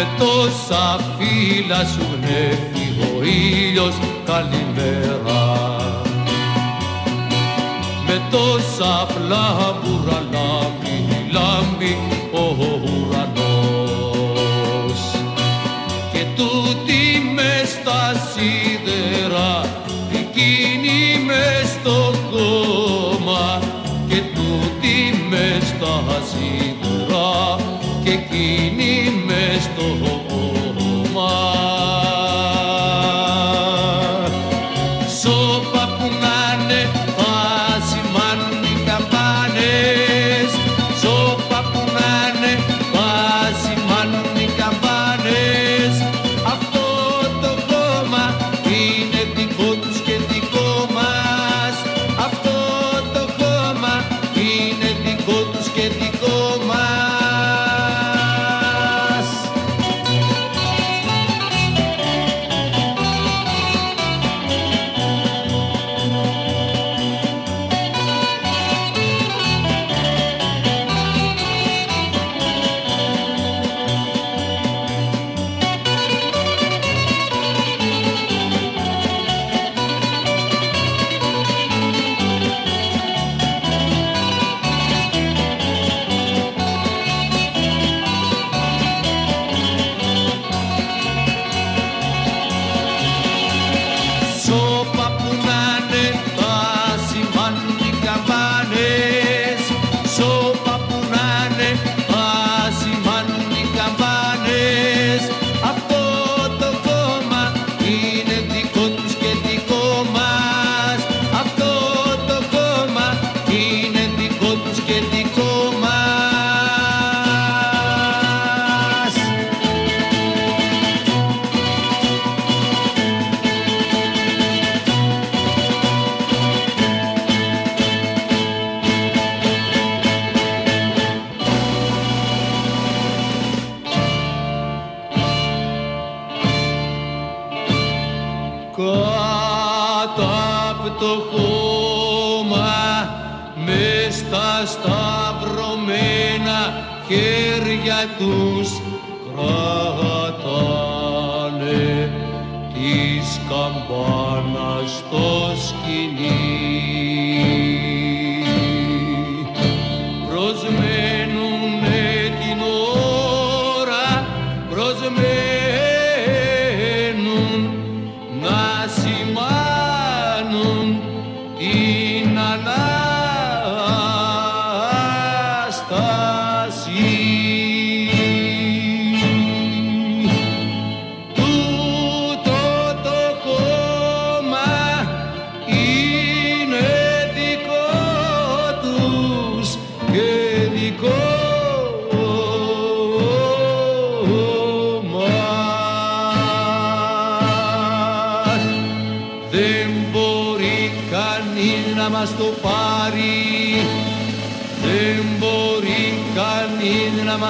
με τόσα φύλλα σου γνέφει ο ήλιος καλημέρα. Με τόσα φλάμπουρα λάμπει, λάμπει ο ουρανός. Και τούτη μες στα σίδερα εκείνη μες στο κόμμα. Και τούτη μες στα σίδερα και εκείνη τους κρατάνε της καμπάνας στο σκηνή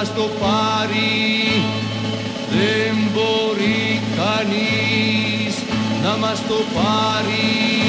μας το πάρει. Δεν μπορεί κανείς να μας το πάρει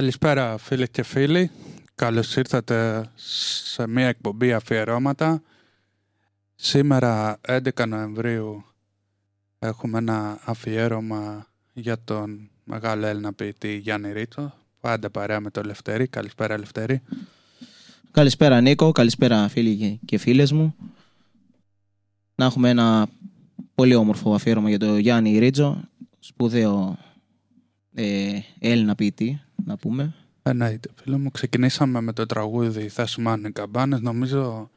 Καλησπέρα φίλοι και φίλοι. Καλώς ήρθατε σε μια εκπομπή αφιερώματα. Σήμερα 11 Νοεμβρίου έχουμε ένα αφιέρωμα για τον μεγάλο Έλληνα ποιητή Γιάννη Ρίτσο. Πάντα παρέα με τον Λευτέρη. Καλησπέρα Λευτέρη. Καλησπέρα Νίκο, καλησπέρα φίλοι και φίλες μου. Να έχουμε ένα πολύ όμορφο αφιέρωμα για τον Γιάννη Ρίτζο, σπουδαίο ε, Έλληνα ποιητή, να πούμε. Εννοείται φίλο μου. Ξεκινήσαμε με το τραγούδι «Θα σημάνουν οι καμπάνες». Νομίζω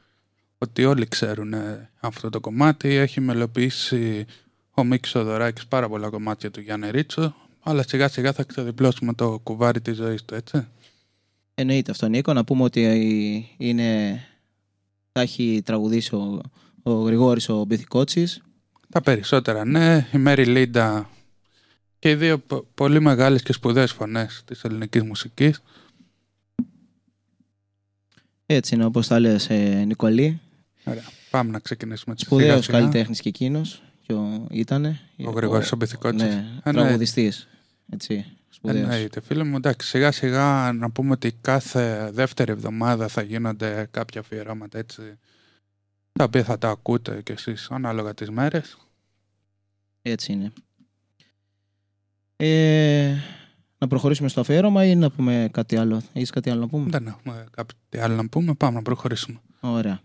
ότι όλοι ξέρουν αυτό το κομμάτι. Έχει μελοποιήσει ο Μίκης Θοδωράκης πάρα πολλά κομμάτια του Γιάννη Ρίτσο, αλλά σιγά σιγά θα ξεδιπλώσουμε το κουβάρι της ζωής του, έτσι. Εννοείται αυτό, Νίκο. Να πούμε ότι είναι... θα έχει τραγουδήσει ο, ο Γρηγόρης ο Μπιθικότσης. Τα περισσότερα, ναι. Η Μέρι Λίντα και οι δύο πο- πολύ μεγάλες και σπουδαίες φωνές της ελληνικής μουσικής. Έτσι είναι όπως τα λες ε, Νικολή. Ωραία. Πάμε να ξεκινήσουμε σιγά Σπουδαίος σιγά. καλλιτέχνης και εκείνος. Και ο, ήτανε. Ο Γρηγόρης ο Μπιθικότσης. Ναι, Ε, ναι. τραγουδιστής. Έτσι, σπουδαίος. Εννοείται, φίλε μου. Εντάξει, σιγά σιγά να πούμε ότι κάθε δεύτερη εβδομάδα θα γίνονται κάποια αφιερώματα έτσι. Τα οποία θα τα ακούτε κι εσείς ανάλογα τις μέρες. Έτσι είναι. Ε, να προχωρήσουμε στο αφιέρωμα ή να πούμε κάτι άλλο; Έχεις κάτι άλλο να πούμε; Δεν έχουμε κάτι άλλο να πούμε. Πάμε να προχωρήσουμε. Ωραία.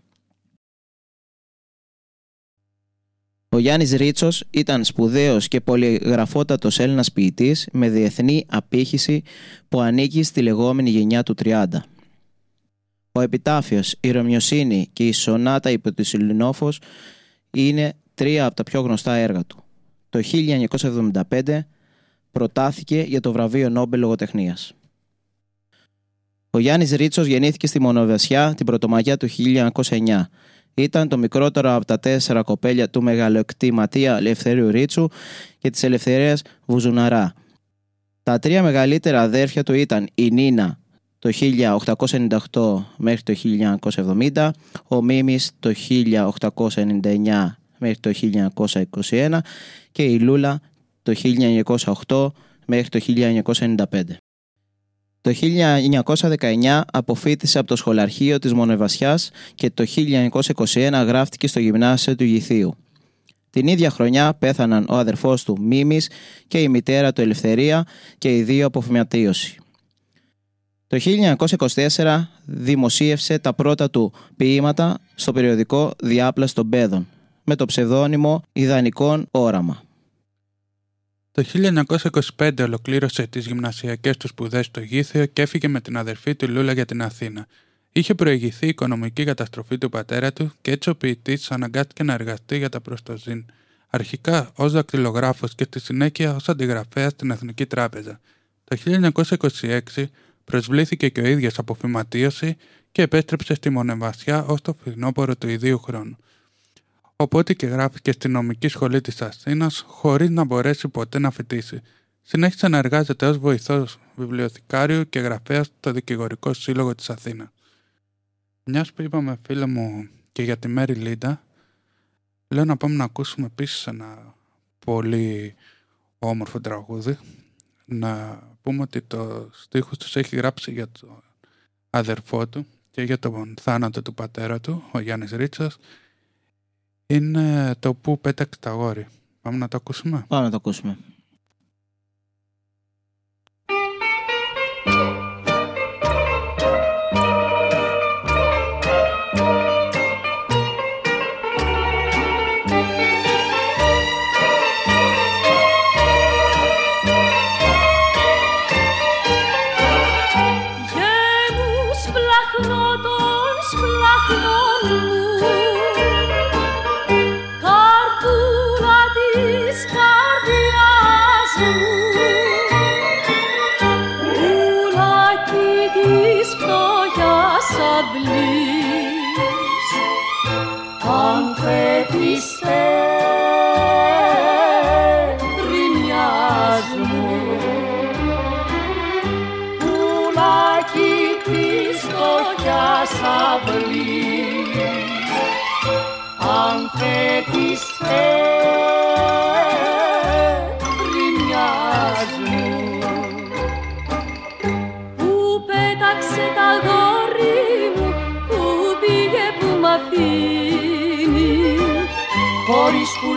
Ο Γιάννης Ρίτσος ήταν σπουδαίος και πολυγραφότατος Έλληνας ποιητής με διεθνή απήχηση που ανήκει στη λεγόμενη γενιά του 30. Ο επιτάφιος, η Ρωμιοσύνη και η Σονάτα υπό τη Σιλινόφος είναι τρία από τα πιο γνωστά έργα του. Το 1975 προτάθηκε για το βραβείο Νόμπελ Λογοτεχνίας. Ο Γιάννης Ρίτσος γεννήθηκε στη Μονοβεσιά την Πρωτομαγιά του 1909. Ήταν το μικρότερο από τα τέσσερα κοπέλια του μεγαλοεκτηματία Ελευθερίου Ρίτσου και της Ελευθερίας Βουζουναρά. Τα τρία μεγαλύτερα αδέρφια του ήταν η Νίνα το 1898 μέχρι το 1970, ο Μίμης το 1899 μέχρι το 1921 και η Λούλα το 1908 μέχρι το 1995. Το 1919 αποφύτησε από το σχολαρχείο της Μονεβασιάς και το 1921 γράφτηκε στο γυμνάσιο του Γηθίου. Την ίδια χρονιά πέθαναν ο αδερφός του Μίμης και η μητέρα του Ελευθερία και οι δύο από φυματίωση. Το 1924 δημοσίευσε τα πρώτα του ποίηματα στο περιοδικό Διάπλαστο Μπέδων με το ψευδόνυμο Ιδανικών Όραμα. Το 1925 ολοκλήρωσε τις γυμνασιακές του σπουδές στο Γήθιο και έφυγε με την αδερφή του Λούλα για την Αθήνα. Είχε προηγηθεί η οικονομική καταστροφή του πατέρα του και έτσι ο ποιητής αναγκάστηκε να εργαστεί για τα προστοζήν. Αρχικά ως δακτυλογράφος και στη συνέχεια ως αντιγραφέας στην Εθνική Τράπεζα. Το 1926 προσβλήθηκε και ο ίδιος από φυματίωση και επέστρεψε στη Μονεβασιά ως το φθινόπωρο του ιδίου χρόνου. Οπότε και γράφει και στη νομική σχολή της Αθήνας χωρίς να μπορέσει ποτέ να φοιτήσει. Συνέχισε να εργάζεται ως βοηθός βιβλιοθηκάριου και γραφέας στο Δικηγορικό Σύλλογο της Αθήνας. Μιας που είπαμε φίλε μου και για τη Μέρη Λίντα, λέω να πάμε να ακούσουμε επίσης ένα πολύ όμορφο τραγούδι. Να πούμε ότι το στίχος τους έχει γράψει για τον αδερφό του και για τον θάνατο του πατέρα του, ο Γιάννης Ρίτσας, είναι το που πέταξε τα αγόρι. Πάμε να το ακούσουμε. Πάμε να το ακούσουμε.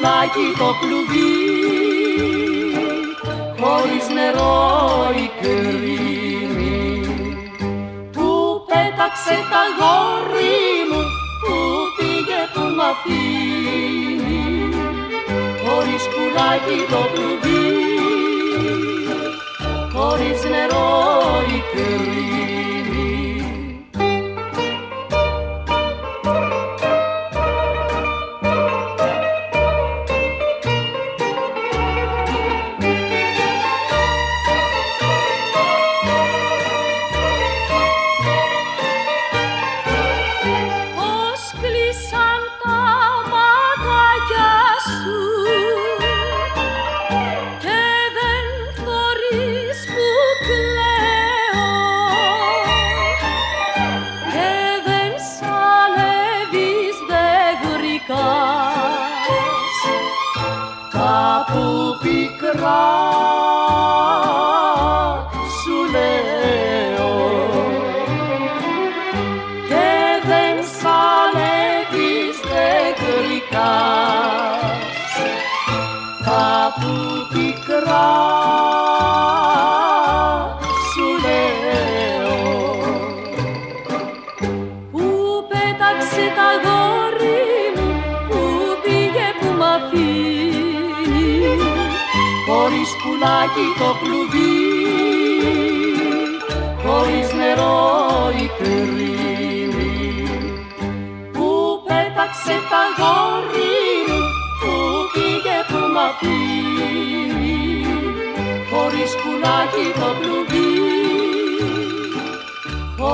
Χωρίς πουλάκι το κλουβί χωρίς νερό η κρίνη που πέταξε τα γόρι μου που πήγε που μ' αφήνει. Χωρίς πουλάκι το κλουβί χωρίς νερό η κρίνη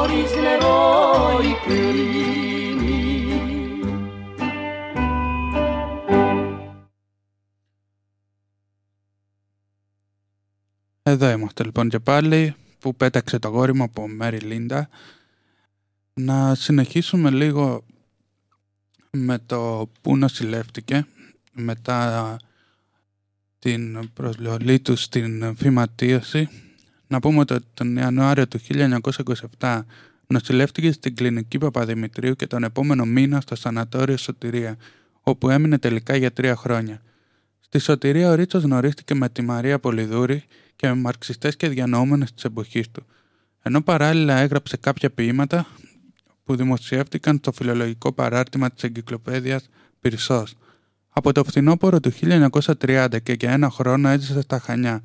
χωρίς νερό η κρίνη Εδώ είμαστε λοιπόν και πάλι που πέταξε το γόρι μου από Μέρι Λίντα. Να συνεχίσουμε λίγο με το που νοσηλεύτηκε μετά την προσλολή του στην φυματίωση. Να πούμε ότι τον Ιανουάριο του 1927 νοσηλεύτηκε στην κλινική Παπαδημητρίου και τον επόμενο μήνα στο σανατόριο Σωτηρία, όπου έμεινε τελικά για τρία χρόνια. Στη Σωτηρία ο Ρίτσος γνωρίστηκε με τη Μαρία Πολυδούρη και με μαρξιστές και διανοούμενες της εποχής του, ενώ παράλληλα έγραψε κάποια ποίηματα που δημοσιεύτηκαν στο φιλολογικό παράρτημα της εγκυκλοπαίδειας Πυρσός. Από το φθινόπωρο του 1930 και για ένα χρόνο έζησε στα Χανιά,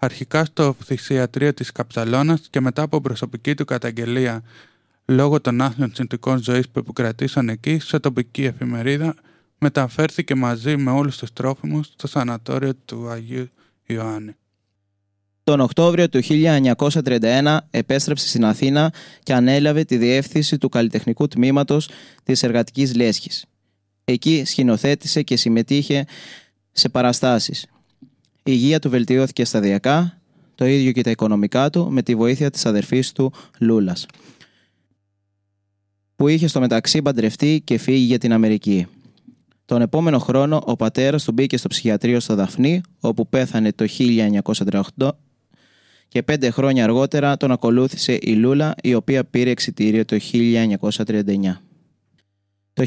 αρχικά στο θυσιατρίο της Καψαλώνας και μετά από προσωπική του καταγγελία λόγω των άθλιων συνθηκών ζωής που επικρατήσαν εκεί σε τοπική εφημερίδα μεταφέρθηκε μαζί με όλους τους τρόφιμους στο σανατόριο του Αγίου Ιωάννη. Τον Οκτώβριο του 1931 επέστρεψε στην Αθήνα και ανέλαβε τη διεύθυνση του καλλιτεχνικού τμήματος της Εργατικής Λέσχης. Εκεί σκηνοθέτησε και συμμετείχε σε παραστάσεις. Η υγεία του βελτιώθηκε σταδιακά, το ίδιο και τα οικονομικά του με τη βοήθεια της αδερφής του Λούλας, που είχε στο μεταξύ παντρευτεί και φύγει για την Αμερική. Τον επόμενο χρόνο ο πατέρας του μπήκε στο ψυχιατρίο στο Δαφνί, όπου πέθανε το 1938 και πέντε χρόνια αργότερα τον ακολούθησε η Λούλα, η οποία πήρε εξιτήριο το 1939. Το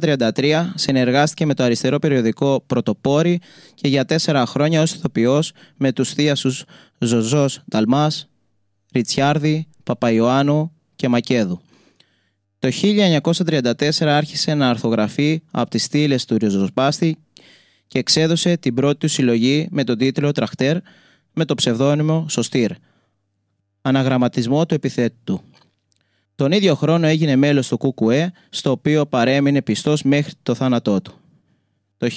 1933 συνεργάστηκε με το αριστερό περιοδικό Πρωτοπόρη και για τέσσερα χρόνια ως ηθοποιός με τους θείασους Ζωζός Νταλμάς, Ριτσιάρδη, Παπαϊωάννου και Μακέδου. Το 1934 άρχισε να αρθογραφεί από τις στήλες του Ριζοσπάστη και εξέδωσε την πρώτη του συλλογή με τον τίτλο «Τραχτέρ» με το ψευδόνυμο «Σωστήρ», αναγραμματισμό του επιθέτου του. Τον ίδιο χρόνο έγινε μέλος του ΚΚΕ, στο οποίο παρέμεινε πιστός μέχρι το θάνατό του. Το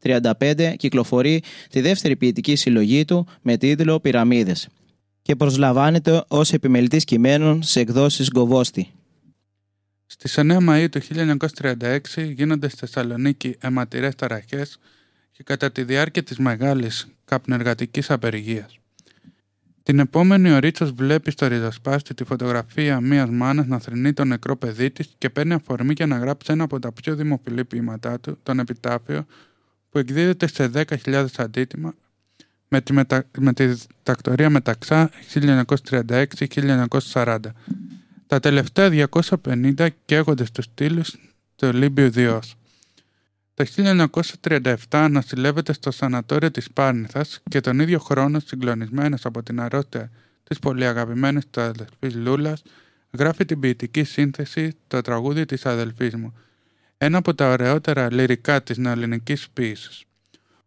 1935 κυκλοφορεί τη δεύτερη ποιητική συλλογή του με τίτλο «Πυραμίδες» και προσλαμβάνεται ως επιμελητής κειμένων σε εκδόσεις Γκοβόστη. Στις 9 Μαΐου του 1936 γίνονται στη Θεσσαλονίκη αιματηρές ταραχές και κατά τη διάρκεια της μεγάλης καπνεργατικής απεργίας. Την επόμενη ο Ρίτσος βλέπει στο ριζοσπάστη τη φωτογραφία μιας μάνας να θρυνεί το νεκρό παιδί της και παίρνει αφορμή για να γράψει ένα από τα πιο δημοφιλή ποίηματά του, τον Επιτάφιο, που εκδίδεται σε 10.000 αντίτιμα με τη, μετα... με τη τακτορία Μεταξά 1936-1940. Τα τελευταία 250 καίγονται στους στήλους του Ολύμπιου Διός. Το 1937 ανασυλλεύεται στο σανατόριο της Πάρνηθας και τον ίδιο χρόνο συγκλονισμένος από την αρρώστια της πολύ αγαπημένης του αδελφής Λούλας γράφει την ποιητική σύνθεση «Το τραγούδι της αδελφής μου», ένα από τα ωραιότερα λυρικά της νεοελληνικής ποίησης.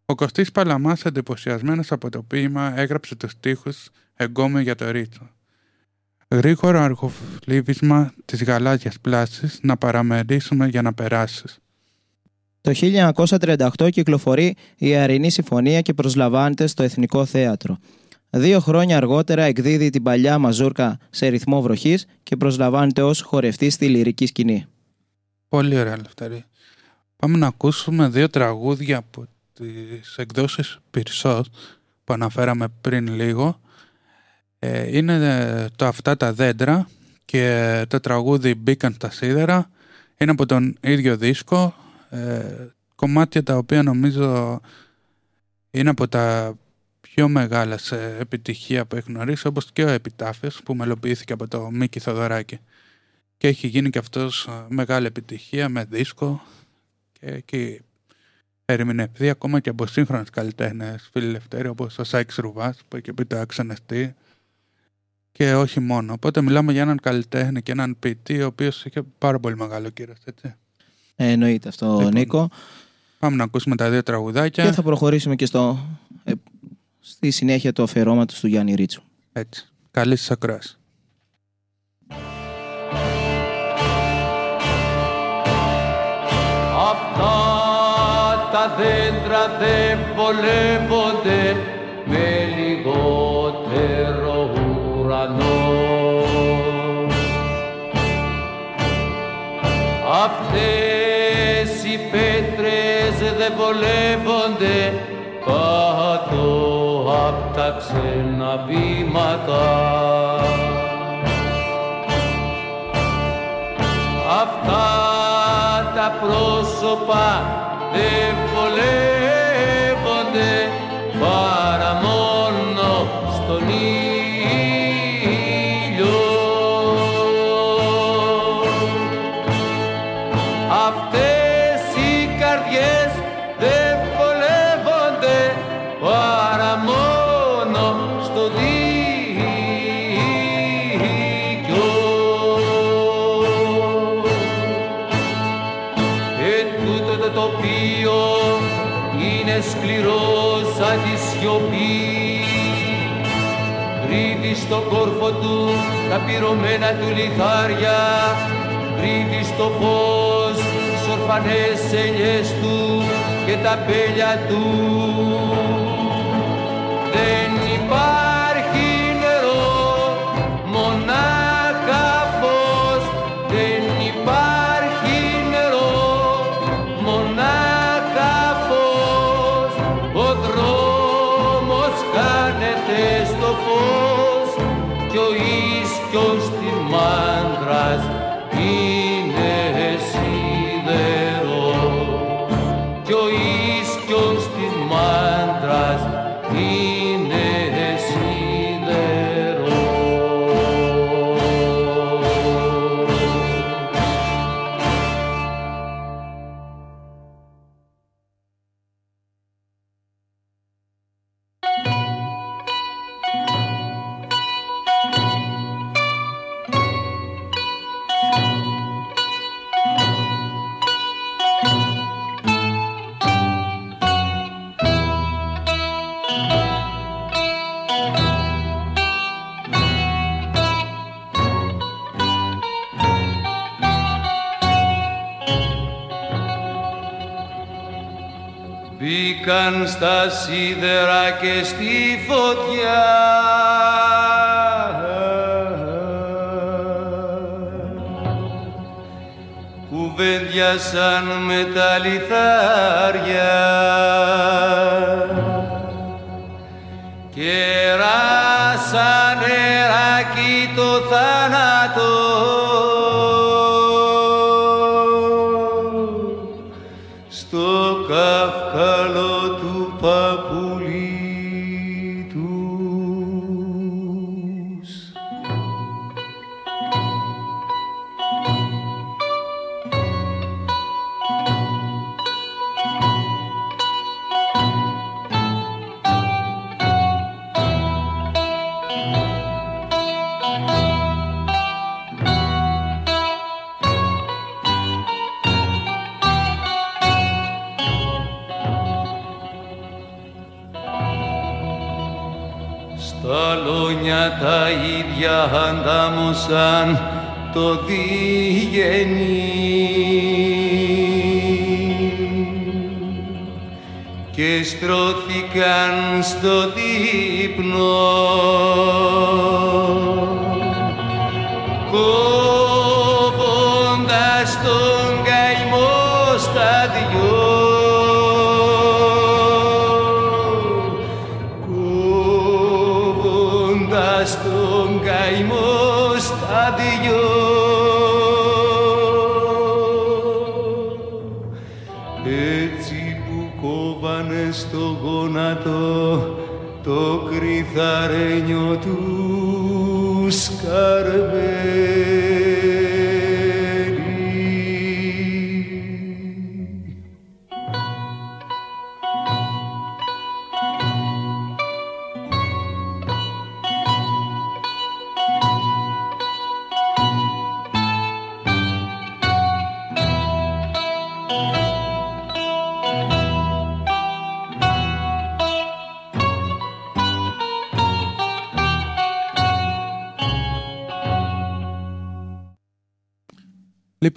Ο Κωστής Παλαμάς εντυπωσιασμένος από το ποίημα έγραψε τους στίχους «Εγκόμε για το ρίτσο». Γρήγορο αργοφλίβισμα της γαλάζιας πλάσης να παραμερίσουμε για να περάσεις. Το 1938 κυκλοφορεί η Αρινή Συμφωνία και προσλαμβάνεται στο Εθνικό Θέατρο. Δύο χρόνια αργότερα εκδίδει την παλιά μαζούρκα σε ρυθμό βροχής και προσλαμβάνεται ως χορευτής στη λυρική σκηνή. Πολύ ωραία Λευτέρη. Πάμε να ακούσουμε δύο τραγούδια από τις εκδόσεις Πυρσός που αναφέραμε πριν λίγο. Ε, είναι ε, το «Αυτά τα δέντρα» και το τραγούδι «Μπήκαν στα σίδερα». Είναι από τον ίδιο δίσκο, ε, κομμάτια τα οποία νομίζω είναι από τα πιο μεγάλα σε επιτυχία που έχει γνωρίσει, όπως και ο Επιτάφιος που μελοποιήθηκε από το Μίκη Θοδωράκη. Και έχει γίνει και αυτός ε, μεγάλη επιτυχία με δίσκο και έχει ερμηνευτεί ακόμα και από σύγχρονες καλλιτέχνες φιλελευθέροι όπως ο Σάικς Ρουβάς που έχει πει το αξιονεστή και όχι μόνο. Οπότε μιλάμε για έναν καλλιτέχνη και έναν ποιητή ο οποίος είχε πάρα πολύ μεγάλο κύρος, έτσι. Ε, εννοείται αυτό, Λοιπόν, Νίκο. Πάμε να ακούσουμε τα δύο τραγουδάκια. Και θα προχωρήσουμε και στο, ε, στη συνέχεια του αφιερώματος του Γιάννη Ρίτσου. Έτσι. Καλή σας ακρόαση. Αυτά τα δέντρα δεν βολεύονται με λιγότερο ουρανό. Αυτές οι πέτρες δεν βολεύονται κάτω απ' τα ξένα βήματα. Αυτά τα πρόσωπα δεν βολεύονται του τα πυρωμένα του λιθάρια Κρύβει στο φως τις ορφανές ελιές του και τα πέλια του λιθάρια αντάμωσαν το διγενή. Και στρώθηκαν στο δείπνο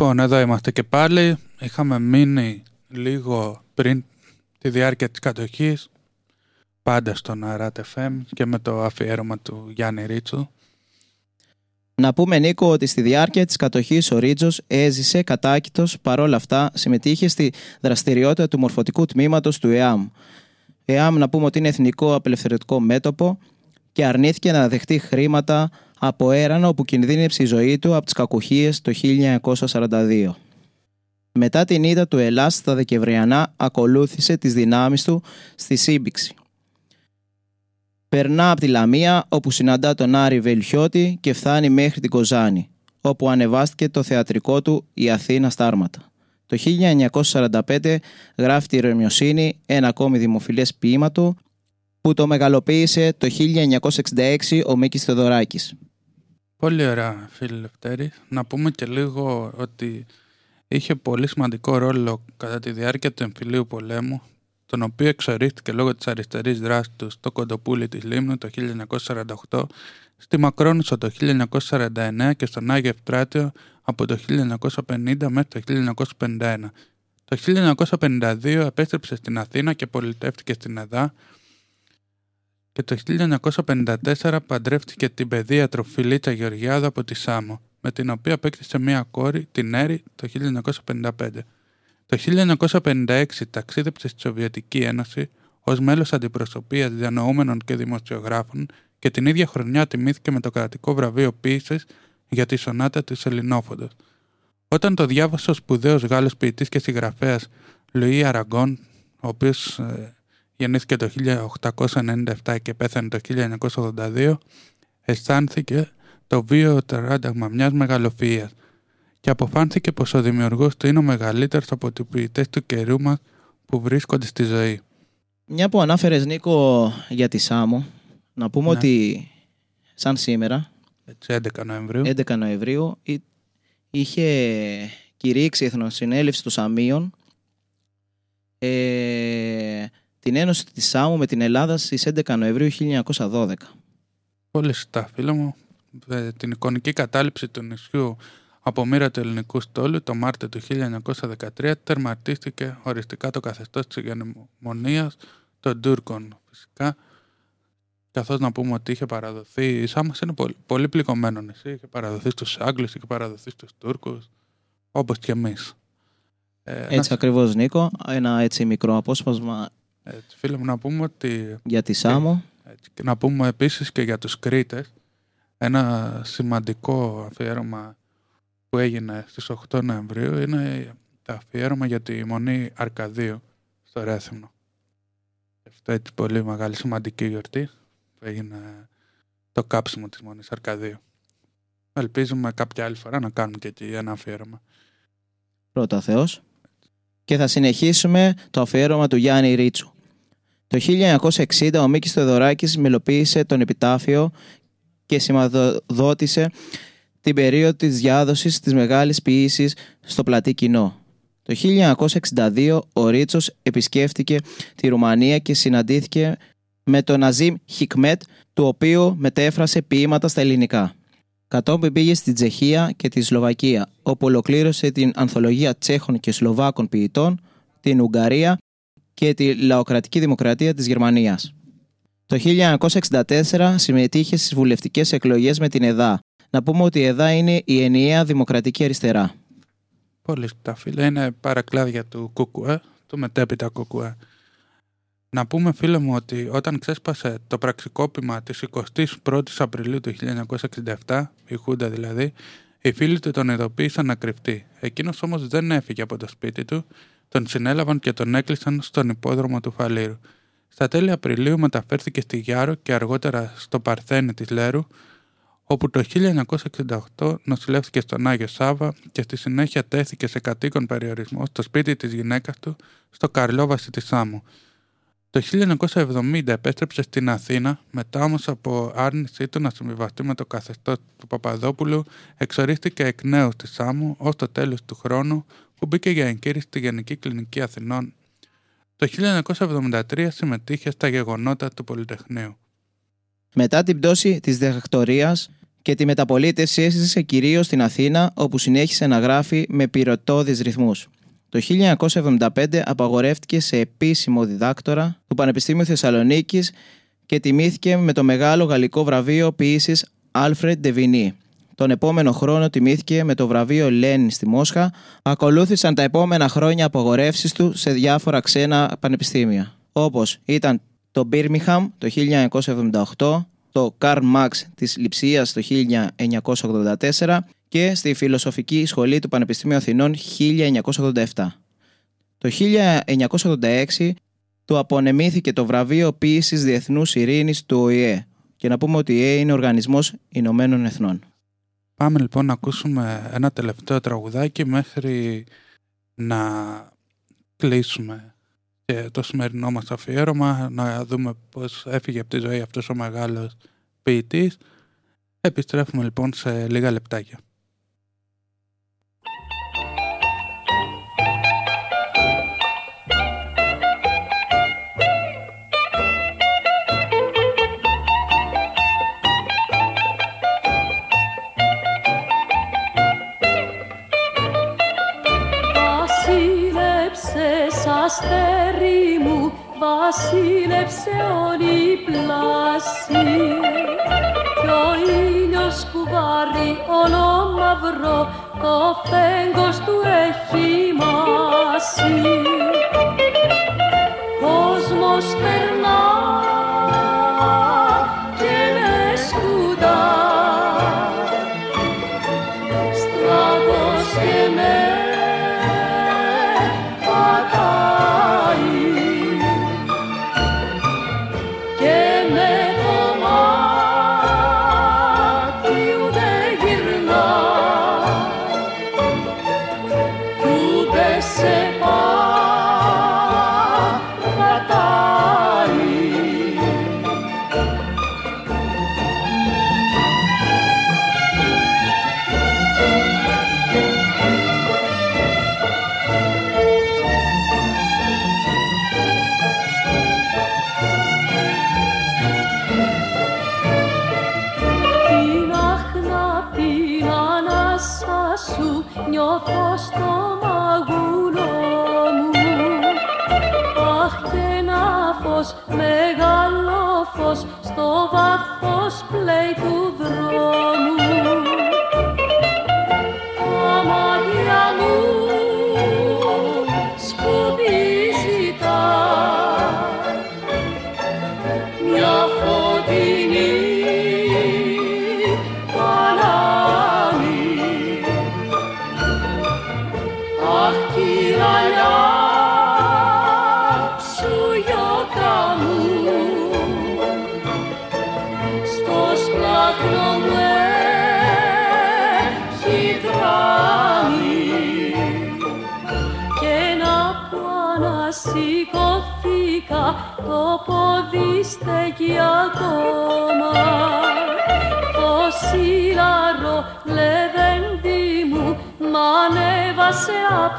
Λοιπόν, εδώ είμαστε και πάλι. Είχαμε μείνει λίγο πριν τη διάρκεια της κατοχής, πάντα στον Αράτε FM και με το αφιέρωμα του Γιάννη Ρίτσου. Να πούμε Νίκο ότι στη διάρκεια της κατοχής ο Ρίτζος έζησε κατάκητος παρόλα αυτά συμμετείχε στη δραστηριότητα του μορφωτικού τμήματος του ΕΑΜ. ΕΑΜ να πούμε ότι είναι εθνικό απελευθερωτικό μέτωπο και αρνήθηκε να δεχτεί χρήματα από έρανο όπου κινδύνεψε η ζωή του από τις κακουχίες το 1942. Μετά την ήττα του Ελλάς στα Δεκεμβριανά ακολούθησε τις δυνάμεις του στη Σύμπηξη. Περνά από τη Λαμία όπου συναντά τον Άρη Βελχιώτη και φτάνει μέχρι την Κοζάνη όπου ανεβάστηκε το θεατρικό του «Η Αθήνα Στάρματα». Το 1945 γράφει τη Ρωμιοσύνη, ένα ακόμη δημοφιλές ποίημα του, που το μεγαλοποίησε το 1966 ο Μίκης Θεοδωράκης. Πολύ ωραία, φίλε Λευτέρη. Να πούμε και λίγο ότι είχε πολύ σημαντικό ρόλο κατά τη διάρκεια του εμφυλίου πολέμου, τον οποίο εξορίστηκε λόγω της αριστερής δράσης του στο κοντοπούλι της Λίμνου το 1948, στη Μακρόνισο το 1949 και στον Άγιο Ευπράτειο από το 1950 μέχρι το 1951. Το 1952 επέστρεψε στην Αθήνα και πολιτεύτηκε στην ΕΔΑ και το 1954 παντρεύτηκε την παιδίατρο Φιλίτσα Γεωργιάδου από τη Σάμο, με την οποία απέκτησε μία κόρη, την Έρη, το 1955. Το 1956 ταξίδεψε στη Σοβιετική Ένωση ως μέλος αντιπροσωπείας διανοούμενων και δημοσιογράφων και την ίδια χρονιά τιμήθηκε με το κρατικό βραβείο ποίησης για τη σονάτα της Ελληνόφοντος. Όταν το διάβασε ο σπουδαίος Γάλλος ποιητής και συγγραφέας Λουί Αραγκόν, ο οποίος ε, γεννήθηκε το 1897 και πέθανε το 1982, αισθάνθηκε το βίο τεράνταγμα μιας μεγαλοφυΐας και αποφάνθηκε πως ο δημιουργός του είναι ο μεγαλύτερος από τους ποιητές του καιρού μας που βρίσκονται στη ζωή. Μια που ανάφερες Νίκο για τη Σάμο, να πούμε Ναι. ότι σαν σήμερα, Έτσι, 11 Νοεμβρίου. 11 Νοεμβρίου, εί- είχε κηρύξει η Εθνοσυνέλευση των Σαμίων ε, την ένωση της Σάμου με την Ελλάδα στις 11 Νοεμβρίου 1912. Πολύ σωστά, φίλε μου. Ε, Την εικονική κατάληψη του νησιού από μοίρα του ελληνικού στόλου το Μάρτιο του 1913 τερματίστηκε οριστικά το καθεστώς της ηγεμονίας των Τούρκων φυσικά καθώς να πούμε ότι είχε παραδοθεί η Σάμος είναι πολύ, πολύ πληκωμένο νησί είχε παραδοθεί στους Άγγλους, είχε παραδοθεί στους Τούρκους όπως και εμείς ε, Έτσι ακριβώς Νίκο, ένα έτσι μικρό απόσπασμα να, έτσι, φίλε μου να πούμε ότι για τη Σάμο. Έτσι, και να πούμε επίσης και για τους Κρήτες ένα σημαντικό αφιέρωμα που έγινε στις 8 Νοεμβρίου είναι το αφιέρωμα για τη Μονή Αρκαδίου στο Ρέθυμνο. Αυτό έτσι πολύ μεγάλη σημαντική γιορτή που έγινε το κάψιμο της Μονής Αρκαδίου. Ελπίζουμε κάποια άλλη φορά να κάνουμε και εκεί ένα αφιέρωμα. πρώτα Θεός. Και θα συνεχίσουμε το αφιέρωμα του Γιάννη Ρίτσου. Το 1960 ο Μίκης Θεοδωράκης μελοποίησε τον επιτάφιο και σηματοδότησε την περίοδο της διάδοσης της μεγάλης ποιήσης στο πλατή κοινό. Το 1962 ο Ρίτσος επισκέφτηκε τη Ρουμανία και συναντήθηκε με τον Ναζίμ Χικμέτ, του οποίου μετέφρασε ποίηματα στα ελληνικά. Κατόπιν πήγε στην Τσεχία και τη Σλοβακία, όπου ολοκλήρωσε την ανθολογία Τσέχων και Σλοβάκων ποιητών, την Ουγγαρία και τη Λαοκρατική Δημοκρατία της Γερμανίας. Το 1964 συμμετείχε στις βουλευτικές εκλογές με την ΕΔΑ. Να πούμε ότι η ΕΔΑ είναι η ενιαία δημοκρατική αριστερά. Πολύ σωστά, φίλε. Είναι παρακλάδια του ΚΚΕ, του μετέπειτα ΚΚΕ. Να πούμε, φίλε μου, ότι όταν ξέσπασε το πραξικόπημα της 21ης Απριλίου του 1967, η Χούντα δηλαδή, οι φίλοι του τον ειδοποίησαν να κρυφτεί. Εκείνος όμως δεν έφυγε από το σπίτι του, τον συνέλαβαν και τον έκλεισαν στον υπόδρομο του Φαλήρου. Στα τέλη Απριλίου μεταφέρθηκε στη Γιάρο και αργότερα στο Παρθένη της Λέρου, όπου το 1968 νοσηλεύτηκε στον Άγιο Σάβα και στη συνέχεια τέθηκε σε κατοίκον περιορισμό στο σπίτι της γυναίκας του στο Καρλόβαση της Σάμου. Το 1970 επέστρεψε στην Αθήνα, μετά όμως από άρνησή του να συμβιβαστεί με το καθεστώς του Παπαδόπουλου, εξορίστηκε εκ νέου στη Σάμου ως το τέλος του χρόνου που μπήκε για εγκύρηση στη Γενική Κλινική Αθηνών. Το 1973 συμμετείχε στα γεγονότα του Πολυτεχνείου. Μετά την πτώση της διακτορία και τη μεταπολίτευση έζησε κυρίως στην Αθήνα, όπου συνέχισε να γράφει με πυρωτόδει ρυθμούς. Το 1975 απαγορεύτηκε σε επίσημο διδάκτορα του Πανεπιστήμιου Θεσσαλονίκης και τιμήθηκε με το μεγάλο γαλλικό βραβείο ποιήσης Alfred de Τον επόμενο χρόνο τιμήθηκε με το βραβείο Λένιν στη Μόσχα. Ακολούθησαν τα επόμενα χρόνια απαγορεύσεις του σε διάφορα ξένα πανεπιστήμια, όπως ήταν το Birmingham το 1978, το Karl Marx της Λιψίας το 1984 και στη Φιλοσοφική Σχολή του Πανεπιστημίου Αθηνών 1987. Το 1986 του απονεμήθηκε το βραβείο ποιήσης Διεθνούς Ειρήνης του ΟΗΕ και να πούμε ότι ο ΟΗΕ είναι ο Οργανισμός Ηνωμένων Εθνών. Πάμε λοιπόν να ακούσουμε ένα τελευταίο τραγουδάκι μέχρι να κλείσουμε και το σημερινό μας αφιέρωμα, να δούμε πώς έφυγε από τη ζωή αυτός ο μεγάλος ποιητής. Επιστρέφουμε λοιπόν σε λίγα λεπτάκια. Βασίλεψε όλη η πλάση. Κι ο ήλιος που βάρει όλο μαυρό το φέγγος του έχει μάσει. Κόσμος περνά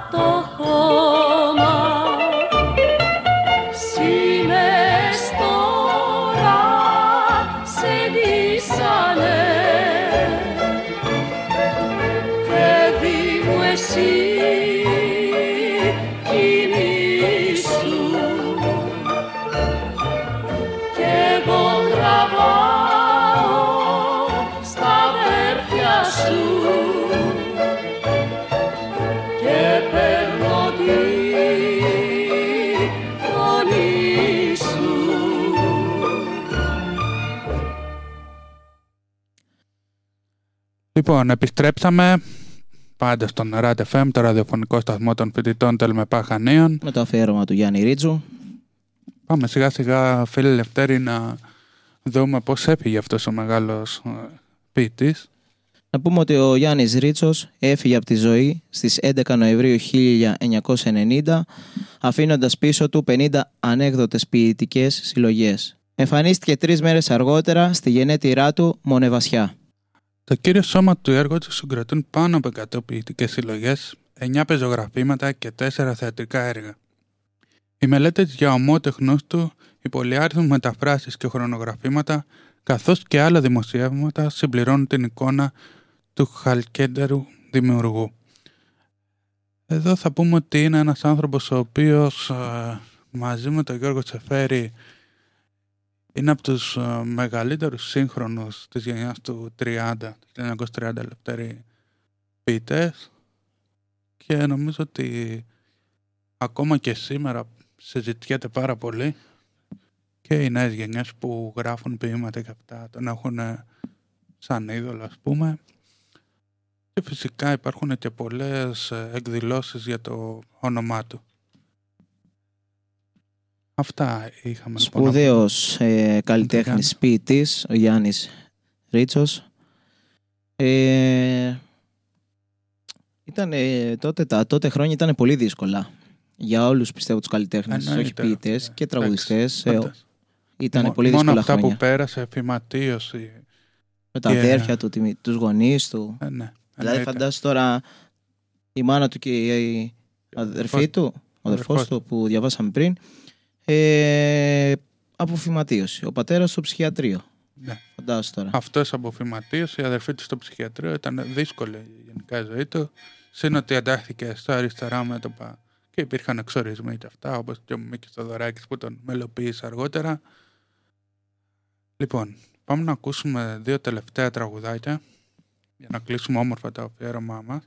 Λοιπόν, επιστρέψαμε πάντα στον RAD FM, το ραδιοφωνικό σταθμό των φοιτητών Τελμεπά Χανίων. Με το αφιέρωμα του Γιάννη Ρίτζου. Πάμε σιγά σιγά, φίλε Λευτέρη, να δούμε πώς έφυγε αυτός ο μεγάλος ε, ποιητής. Να πούμε ότι ο Γιάννης Ρίτσος έφυγε από τη ζωή στις 11 Νοεμβρίου 1990, αφήνοντας πίσω του 50 ανέκδοτες ποιητικές συλλογές. Εμφανίστηκε τρεις μέρες αργότερα στη γενέτειρά του Μονεβασιά. Το κύριο σώμα του έργου του συγκροτούν πάνω από 100 ποιητικές συλλογές, 9 πεζογραφήματα και 4 θεατρικά έργα. Οι μελέτες για ομότεχνους του, οι πολυάριθμες μεταφράσεις και χρονογραφήματα, καθώς και άλλα δημοσιεύματα συμπληρώνουν την εικόνα του χαλκέντερου δημιουργού. Εδώ θα πούμε ότι είναι ένας άνθρωπος ο οποίος ε, μαζί με τον Γιώργο Τσεφέρη είναι από τους ε, μεγαλύτερους σύγχρονους της γενιάς του 30, 1930 ελευθεροί ποιητές και νομίζω ότι ακόμα και σήμερα συζητιέται πάρα πολύ και οι νέες γενιές που γράφουν ποίηματα και αυτά τον έχουν σαν είδωλο ας πούμε και φυσικά υπάρχουν και πολλές ε, εκδηλώσεις για το όνομά του. Αυτά είχαμε λοιπόν. Σπουδαίος ε, καλλιτέχνης ποιητής, ο Γιάννης Ρίτσος. Ε, ήταν, ε, τότε, τα τότε χρόνια ήταν πολύ δύσκολα για όλους πιστεύω τους καλλιτέχνες, όχι Εννοείται, ποιητές ε, και τραγουδιστές. Ε, Πάντως. ήταν Μο- πολύ Μόνο δύσκολα αυτά χρόνια. που πέρασε, φυματίωση. Με τα και- αδέρφια του, τη- τους γονείς του. Ε, ναι, Δηλαδή εννοείται. φαντάσου τώρα η μάνα του και η αδερφή του, ο αδερφός αδερφός του που διαβάσαμε πριν, ε, από φυματίωση. Ο πατέρας στο ψυχιατρίο. Ναι. Φαντάσου τώρα. Αυτός από φυματίωση, η αδερφή του στο ψυχιατρίο ήταν δύσκολη η γενικά η ζωή του. Συν ότι εντάχθηκε στα αριστερά μέτωπα και υπήρχαν εξορισμοί και αυτά, όπως και ο Μίκης Θοδωράκης που τον μελοποίησε αργότερα. Λοιπόν, πάμε να ακούσουμε δύο τελευταία τραγουδάκια για να κλείσουμε όμορφα το αφιέρωμά μας.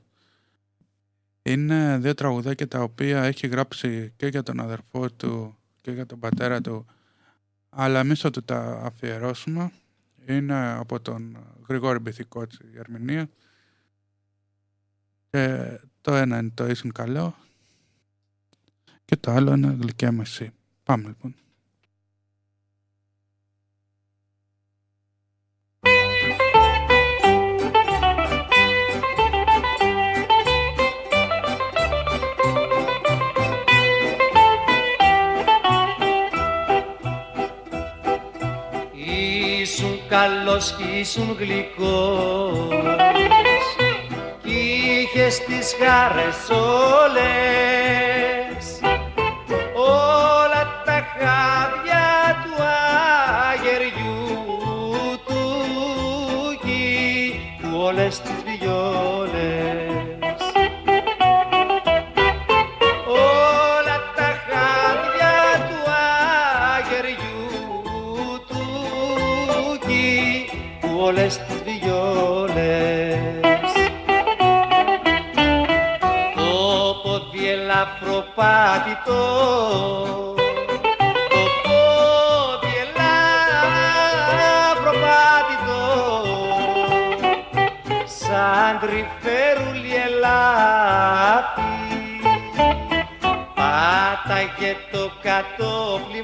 Είναι δύο τραγουδάκια τα οποία έχει γράψει και για τον αδερφό του και για τον πατέρα του αλλά εμείς θα του τα αφιερώσουμε. Είναι από τον Γρηγόρη Μπιθικότσι η ερμηνεία. Και το ένα είναι το ήσουν καλό και το άλλο είναι γλυκιά μεσή. Πάμε λοιπόν. Καλός κι ήσουν γλυκός. Κι είχες τις χάρες όλες ελαφροπάτητο το πόδι ελαφροπάτητο σαν τρυφέρουλι ελάφι πάταγε το κατόπλι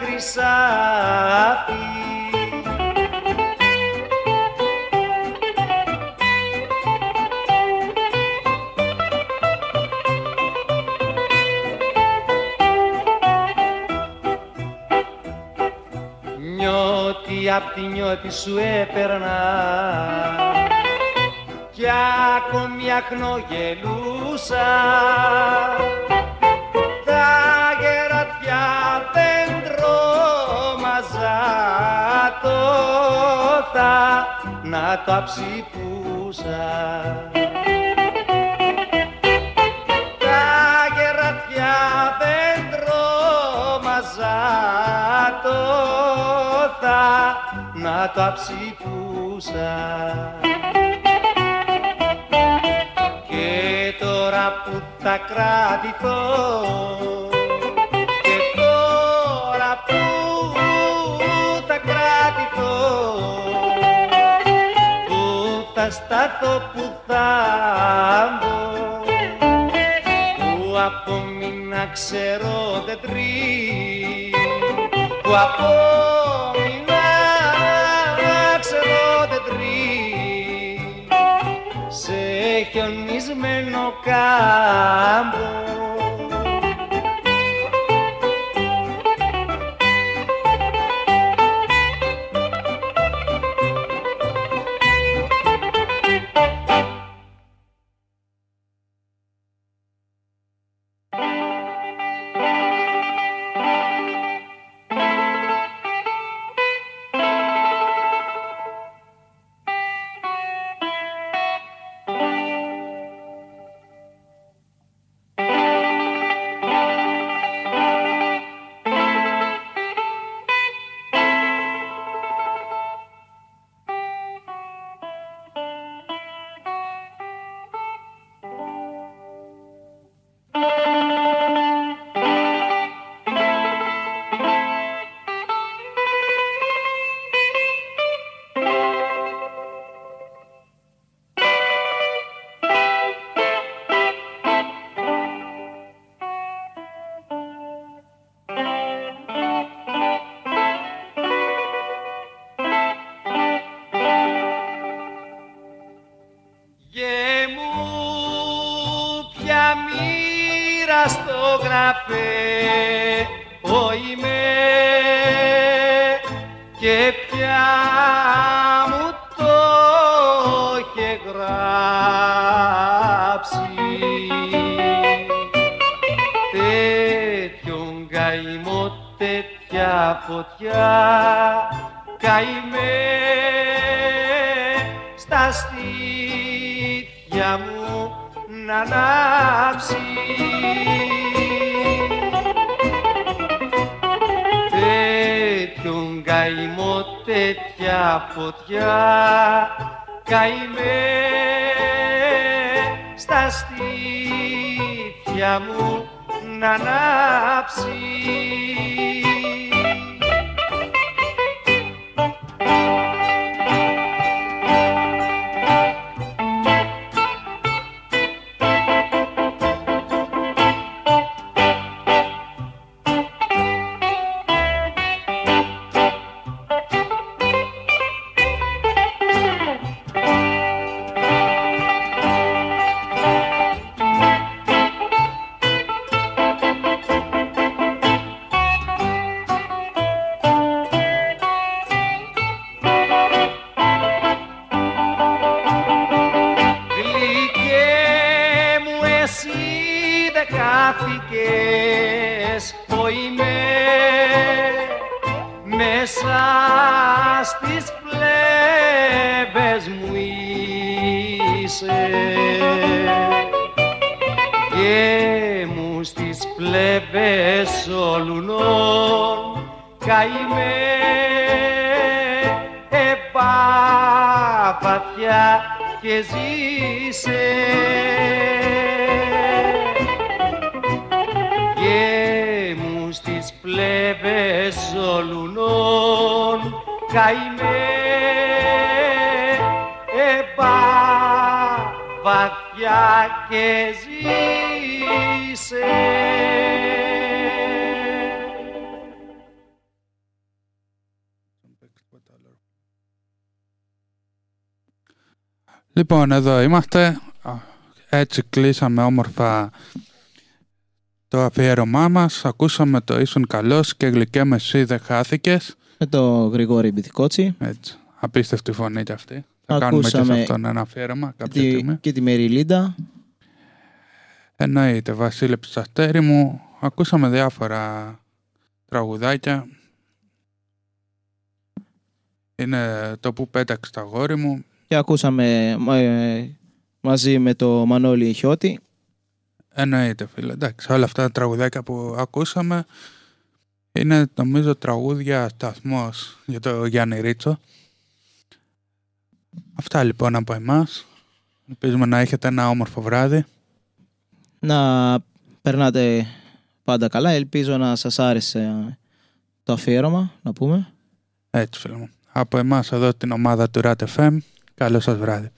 χρυσάφι Νιώτη απ' τη νιώτη σου έπαιρνα κι ακόμη αχνογελούσα τότε να τα ψηφούσα. Τα γερατιά δεν τρόμαζα τότε να τα ψηφούσα. Και τώρα που τα κράτηθώ θα στάθω που θα μπω. Που απομείνα ξέρω δεν τρει. Που απομείνα ξέρω δεν τρει. Σε χιονισμένο κάμπο βαθιά και ζήσε Λοιπόν, εδώ είμαστε. Α, Έτσι κλείσαμε όμορφα το αφιέρωμά μας. Ακούσαμε το «Ήσουν καλός και γλυκέ με εσύ δεν χάθηκες». Με το Γρηγόρη Μπιθικότσι Έτσι. Απίστευτη φωνή κι αυτή. Θα κάνουμε και σε Ακούσαμε αυτόν ένα αφιέρωμα και κάποια τη, στιγμή. και τη Μεριλίντα. Εννοείται, Βασίλη Ψαστέρη μου. Ακούσαμε διάφορα τραγουδάκια. Είναι το που πέταξε τα γόρι μου. Και ακούσαμε ε, μαζί με το Μανώλη Χιώτη. Εννοείται, φίλε. Εντάξει, όλα αυτά τα τραγουδάκια που ακούσαμε είναι, νομίζω, τραγούδια σταθμός για το Γιάννη Ρίτσο. Αυτά λοιπόν από εμάς. Ελπίζουμε να έχετε ένα όμορφο βράδυ. Να περνάτε πάντα καλά. Ελπίζω να σας άρεσε το αφιέρωμα, να πούμε. Έτσι, φίλε μου. Από εμάς εδώ την ομάδα του RAT FM. Καλό σας βράδυ.